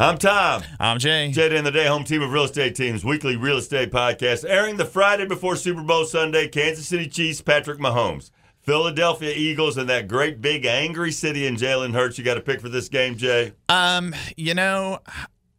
I'm Tom. I'm Jay. Jay in the Day, home team of real estate teams, weekly real estate podcast, airing the Friday before Super Bowl Sunday. Kansas City Chiefs, Patrick Mahomes. Philadelphia Eagles, and that great big angry city in Jalen Hurts. You got to pick for this game, Jay. Um, you know,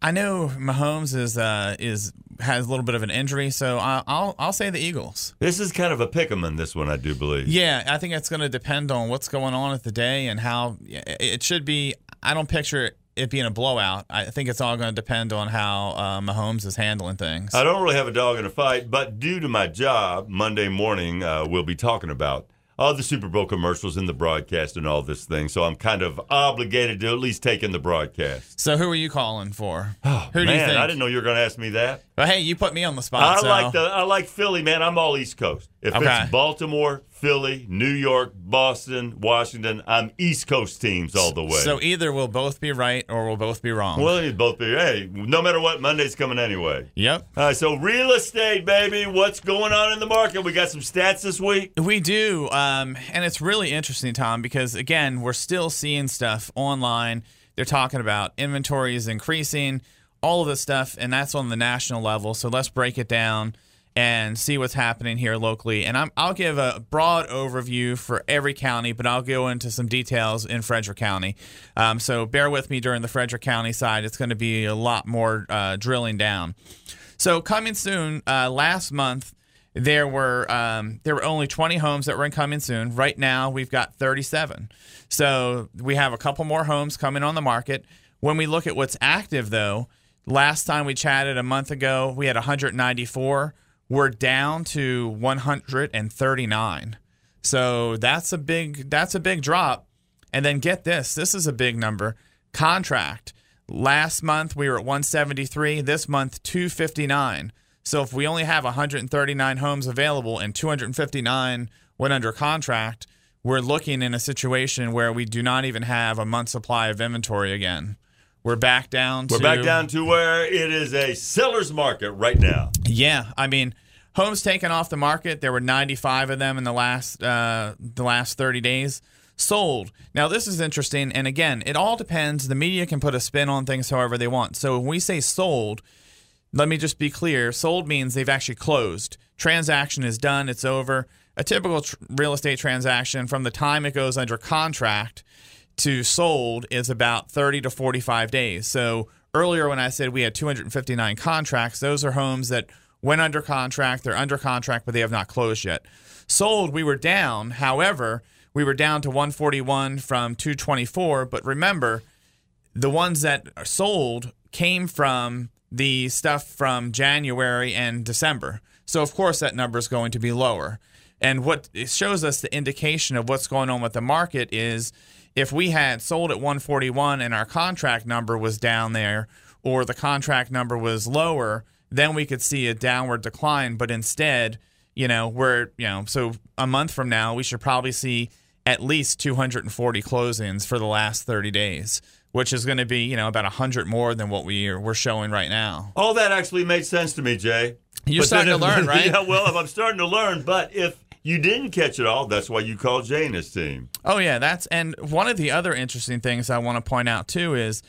I know Mahomes is uh is has a little bit of an injury, so I- I'll I'll say the Eagles. This is kind of a pick 'em in this one, I do believe. Yeah, I think it's going to depend on what's going on at the day and how it should be. I don't picture it being a blowout. I think it's all going to depend on how uh, Mahomes is handling things. I don't really have a dog in a fight, but due to my job, Monday morning uh, we'll be talking about all the Super Bowl commercials and the broadcast and all this thing. So I'm kind of obligated to at least take in the broadcast. So who are you calling for? Oh, who do man, you think? I didn't know you were going to ask me that. But hey, you put me on the I spot. so. like the I like Philly, man. I'm all East Coast. If Okay. it's Baltimore, Philly, New York, Boston, Washington, I'm East Coast teams all the way. So either we'll both be right or we'll both be wrong. well, you both be hey. No matter what, Monday's coming anyway. yep. All right, so real estate, baby. What's going on in the market? We got some stats this week. We do, um, and it's really interesting, Tom, because again, we're still seeing stuff online. They're talking about inventory is increasing, all of this stuff, and that's on the national level. So let's break it down and see what's happening here locally. And I'm, I'll give a broad overview for every county, but I'll go into some details in Frederick County. Um, so bear with me during the Frederick County side. It's going to be a lot more uh, drilling down. So coming soon, uh, last month there were um, there were only 20 homes that were in coming soon. Right now we've got 37. So we have a couple more homes coming on the market. When we look at what's active though, last time we chatted a month ago, we had 194. We're down to 139. So that's a big that's a big drop. And then get this, this is a big number. Contract. Last month we were at 173, this month 259. So if we only have 139 homes available and 259 went under contract, we're looking in a situation where we do not even have a month supply of inventory again. We're back down We're to back down to where it is a seller's market right now. yeah, I mean, homes taken off the market. There were 95 of them in the last uh, the last 30 days. Sold. Now this is interesting, and again, it all depends. The media can put a spin on things however they want. So when we say sold, let me just be clear. Sold means they've actually closed. Transaction is done. It's over. A typical tr- real estate transaction from the time it goes under contract to sold is about 30 to 45 days. So earlier when I said we had 259 contracts, those are homes that went under contract, they're under contract but they have not closed yet. Sold, we were down. However, we were down to 141 from 224, but remember, the ones that are sold came from the stuff from January and December. So of course that number is going to be lower. And what it shows us the indication of what's going on with the market is if we had sold at 141 and our contract number was down there or the contract number was lower, then we could see a downward decline, but instead, you know, we're, you know, so a month from now we should probably see at least 240 closings for the last 30 days, which is going to be, you know, about 100 more than what we are, we're showing right now. All that actually made sense to me, Jay. You're But starting to learn, right? yeah, well, I'm starting to learn. But if you didn't catch it all, that's why you called his team. Oh yeah, that's and one of the other interesting things I want to point out too is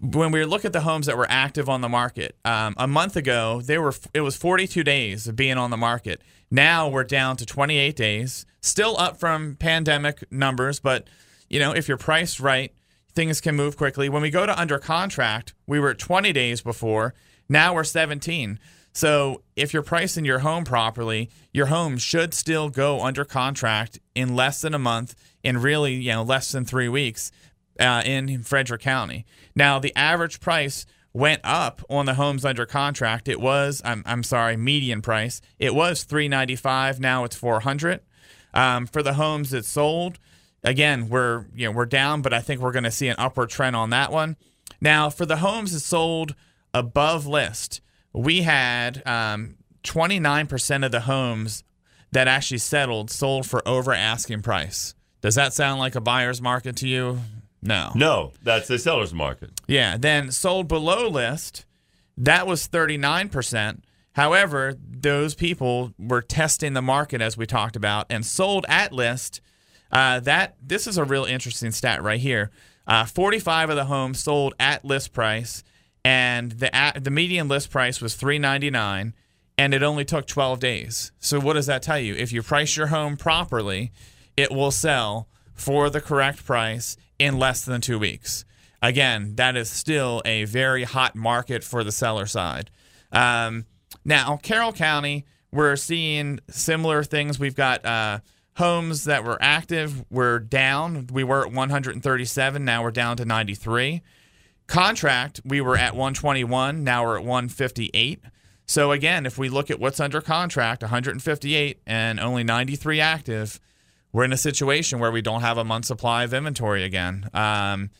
when we look at the homes that were active on the market um, a month ago, they were it was 42 days of being on the market. Now we're down to 28 days, still up from pandemic numbers, but you know if you're priced right, things can move quickly. When we go to under contract, we were 20 days before. Now we're 17. So if you're pricing your home properly, your home should still go under contract in less than a month, in really you know less than three weeks uh, in Frederick County. Now the average price went up on the homes under contract. It was I'm I'm sorry median price. It was 395. Now it's 400. Um, for the homes that sold, again we're you know we're down, but I think we're going to see an upward trend on that one. Now for the homes that sold above list, we had um, 29% of the homes that actually settled sold for over asking price. Does that sound like a buyer's market to you? No. No, that's a seller's market. Yeah. Then sold below list, that was 39%. However, those people were testing the market as we talked about and sold at list. Uh, that this is a real interesting stat right here. Uh, 45 of the homes sold at list price, and the the median list price was 399, and it only took 12 days. So what does that tell you? If you price your home properly, it will sell for the correct price in less than two weeks. Again, that is still a very hot market for the seller side. Um, now, Carroll County, we're seeing similar things. We've got uh, homes that were active, we're down. We were at 137, now we're down to 93. Contract, we were at 121, now we're at 158. So again, if we look at what's under contract, 158 and only 93 active, we're in a situation where we don't have a month supply of inventory again. Um,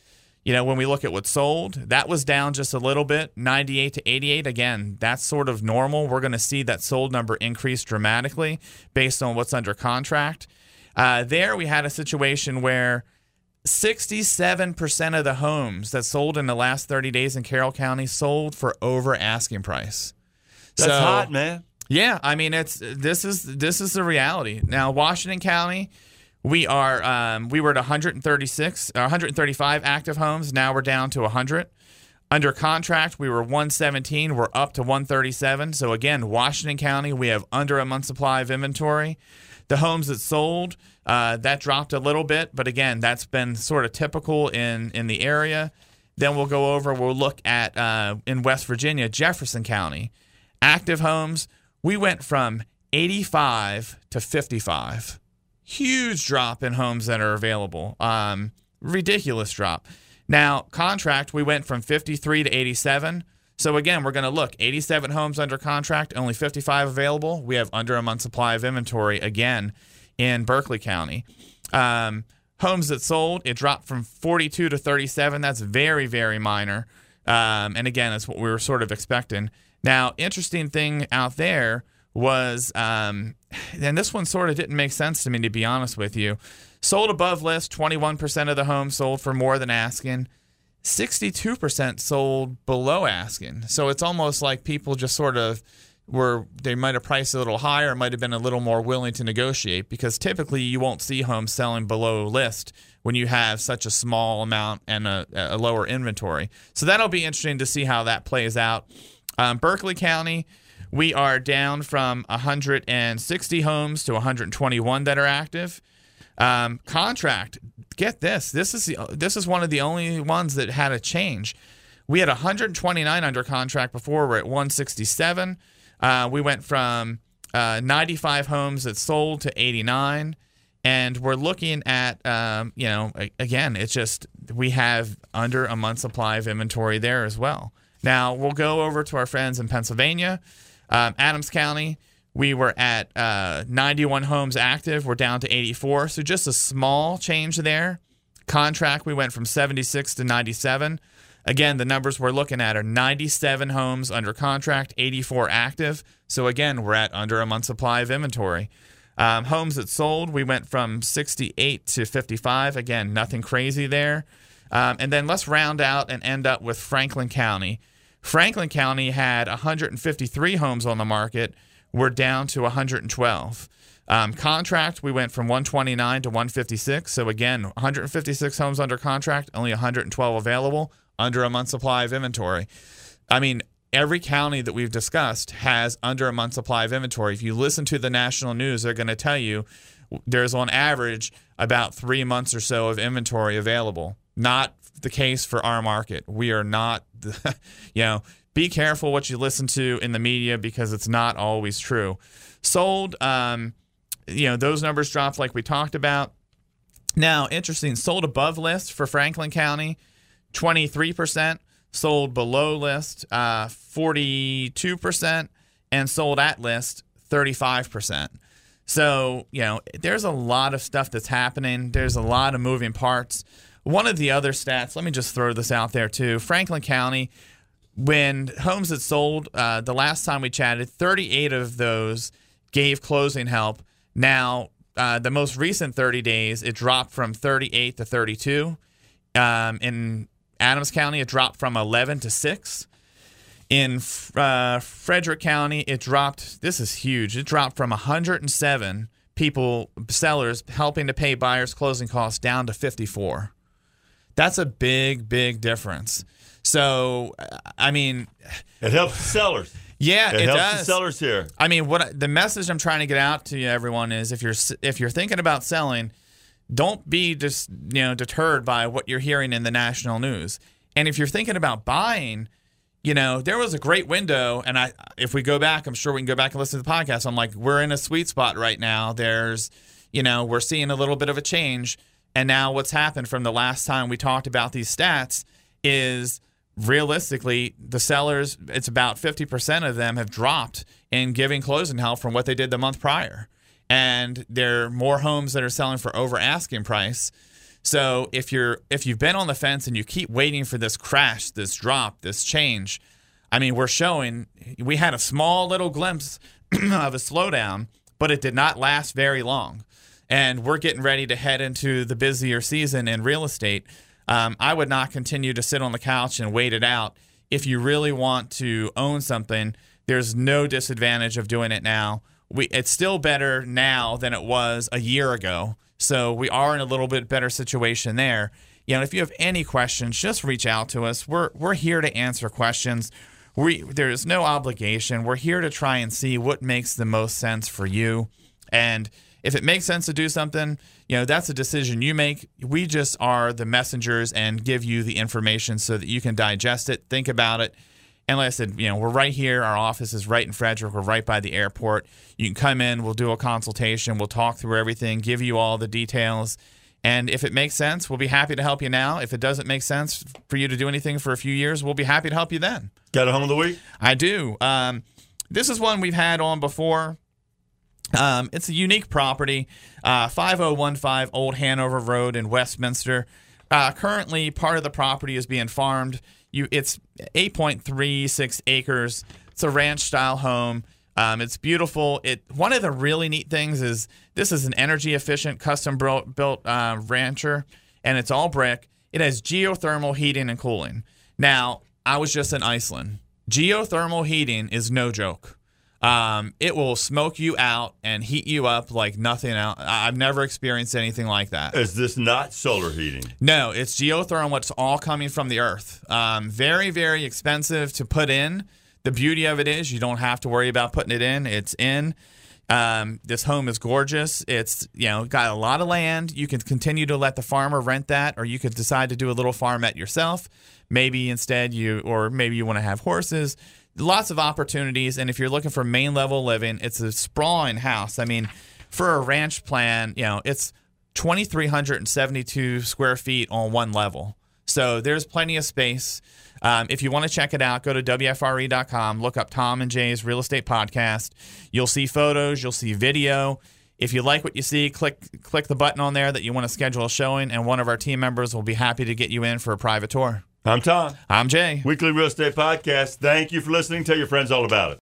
you know, when we look at what's sold, that was down just a little bit, 98 to 88. Again, that's sort of normal. We're going to see that sold number increase dramatically based on what's under contract. Uh, there, we had a situation where 67% of the homes that sold in the last 30 days in Carroll County sold for over asking price. That's so, hot, man. Yeah, I mean it's this is this is the reality. Now Washington County, we are um, we were at 136, uh, 135 active homes. Now we're down to 100. Under contract, we were 117. We're up to 137. So again, Washington County, we have under a month supply of inventory. The homes that sold, uh, that dropped a little bit, but again, that's been sort of typical in in the area. Then we'll go over. We'll look at uh, in West Virginia, Jefferson County, active homes. We went from 85 to 55 huge drop in homes that are available. Um, ridiculous drop. Now, contract, we went from 53 to 87. So again, we're going to look 87 homes under contract, only 55 available. We have under a month supply of inventory again in Berkeley County. Um, homes that sold, it dropped from 42 to 37. That's very, very minor. Um, and again, that's what we were sort of expecting. Now, interesting thing out there was, um, and this one sort of didn't make sense to me, to be honest with you. Sold above list, 21% of the homes sold for more than asking. 62% sold below asking. So it's almost like people just sort of were, they might have priced a little higher, might have been a little more willing to negotiate because typically you won't see homes selling below list when you have such a small amount and a, a lower inventory. So that'll be interesting to see how that plays out. Um, Berkeley County, we are down from 160 homes to 121 that are active. Um, contract, get this. This is the, this is one of the only ones that had a change. We had 129 under contract before. We're at 167. Uh, we went from uh, 95 homes that sold to 89 and we're looking at um, you know again it's just we have under a month supply of inventory there as well now we'll go over to our friends in pennsylvania um, Adams County, we were at uh, 91 homes active. We're down to 84. So just a small change there. Contract, we went from 76 to 97. Again, the numbers we're looking at are 97 homes under contract, 84 active. So again, we're at under a month supply of inventory. Um, homes that sold, we went from 68 to 55. Again, nothing crazy there. Um, and then let's round out and end up with Franklin County. Franklin County had 153 homes on the market. We're down to 112. Um, contract, we went from 129 to 156. So again, 156 homes under contract, only 112 available, under a month supply of inventory. I mean, every county that we've discussed has under a month supply of inventory. If you listen to the national news, they're going to tell you there's on average about three months or so of inventory available. Not the case for our market. We are not, you know, be careful what you listen to in the media because it's not always true. Sold, um, you know, those numbers dropped like we talked about. Now, interesting, sold above list for Franklin County, 23%, sold below list, uh, 42%, and sold at list, 35%. So, you know, there's a lot of stuff that's happening. There's a lot of moving parts. One of the other stats, let me just throw this out there too. Franklin County, when homes had sold, uh, the last time we chatted, 38 of those gave closing help. Now, uh, the most recent 30 days, it dropped from 38 to 32. Um, in Adams County, it dropped from 11 to 6. In uh, Frederick County, it dropped, this is huge, it dropped from 107 people, sellers, helping to pay buyers' closing costs down to 54 That's a big, big difference. So, I mean, it helps sellers. Yeah, it, it helps does. the sellers here. I mean, what the message I'm trying to get out to you, everyone, is if you're if you're thinking about selling, don't be just you know deterred by what you're hearing in the national news. And if you're thinking about buying, you know, there was a great window, and I if we go back, I'm sure we can go back and listen to the podcast. I'm like, we're in a sweet spot right now. There's, you know, we're seeing a little bit of a change, and now what's happened from the last time we talked about these stats is realistically, the sellers, it's about 50% of them have dropped in giving closing help from what they did the month prior. And there are more homes that are selling for over asking price. So if you're if you've been on the fence and you keep waiting for this crash, this drop, this change, I mean, we're showing we had a small little glimpse of a slowdown, but it did not last very long. And we're getting ready to head into the busier season in real estate. Um, I would not continue to sit on the couch and wait it out. If you really want to own something, there's no disadvantage of doing it now. We, it's still better now than it was a year ago. So we are in a little bit better situation there. You know, if you have any questions, just reach out to us. We're we're here to answer questions. We there's no obligation. We're here to try and see what makes the most sense for you. And if it makes sense to do something, you know, that's a decision you make. We just are the messengers and give you the information so that you can digest it, think about it. And like I said, you know, we're right here. Our office is right in Frederick. We're right by the airport. You can come in, we'll do a consultation, we'll talk through everything, give you all the details. And if it makes sense, we'll be happy to help you now. If it doesn't make sense for you to do anything for a few years, we'll be happy to help you then. Got a home of the week? I do. Um, this is one we've had on before. Um, it's a unique property, uh, 5015 Old Hanover Road in Westminster. Uh, currently, part of the property is being farmed. You, it's 8.36 acres. It's a ranch style home. Um, it's beautiful. It one of the really neat things is this is an energy efficient, custom built, uh, rancher, and it's all brick. It has geothermal heating and cooling. Now, I was just in Iceland. Geothermal heating is no joke. Um, it will smoke you out and heat you up like nothing else. I've never experienced anything like that. Is this not solar heating? No, it's geothermal. It's all coming from the earth. Um, very, very expensive to put in. The beauty of it is you don't have to worry about putting it in. It's in. Um, this home is gorgeous. It's you know got a lot of land. You can continue to let the farmer rent that, or you could decide to do a little farmette yourself. Maybe instead you, or maybe you want to have horses. Lots of opportunities, and if you're looking for main level living, it's a sprawling house. I mean, for a ranch plan, you know, it's 2,372 square feet on one level. So there's plenty of space. Um, if you want to check it out, go to WFRE.com, look up Tom and Jay's Real Estate Podcast. You'll see photos, you'll see video. If you like what you see, click click the button on there that you want to schedule a showing, and one of our team members will be happy to get you in for a private tour. I'm Tom. I'm Jay. Weekly Real Estate Podcast. Thank you for listening. Tell your friends all about it.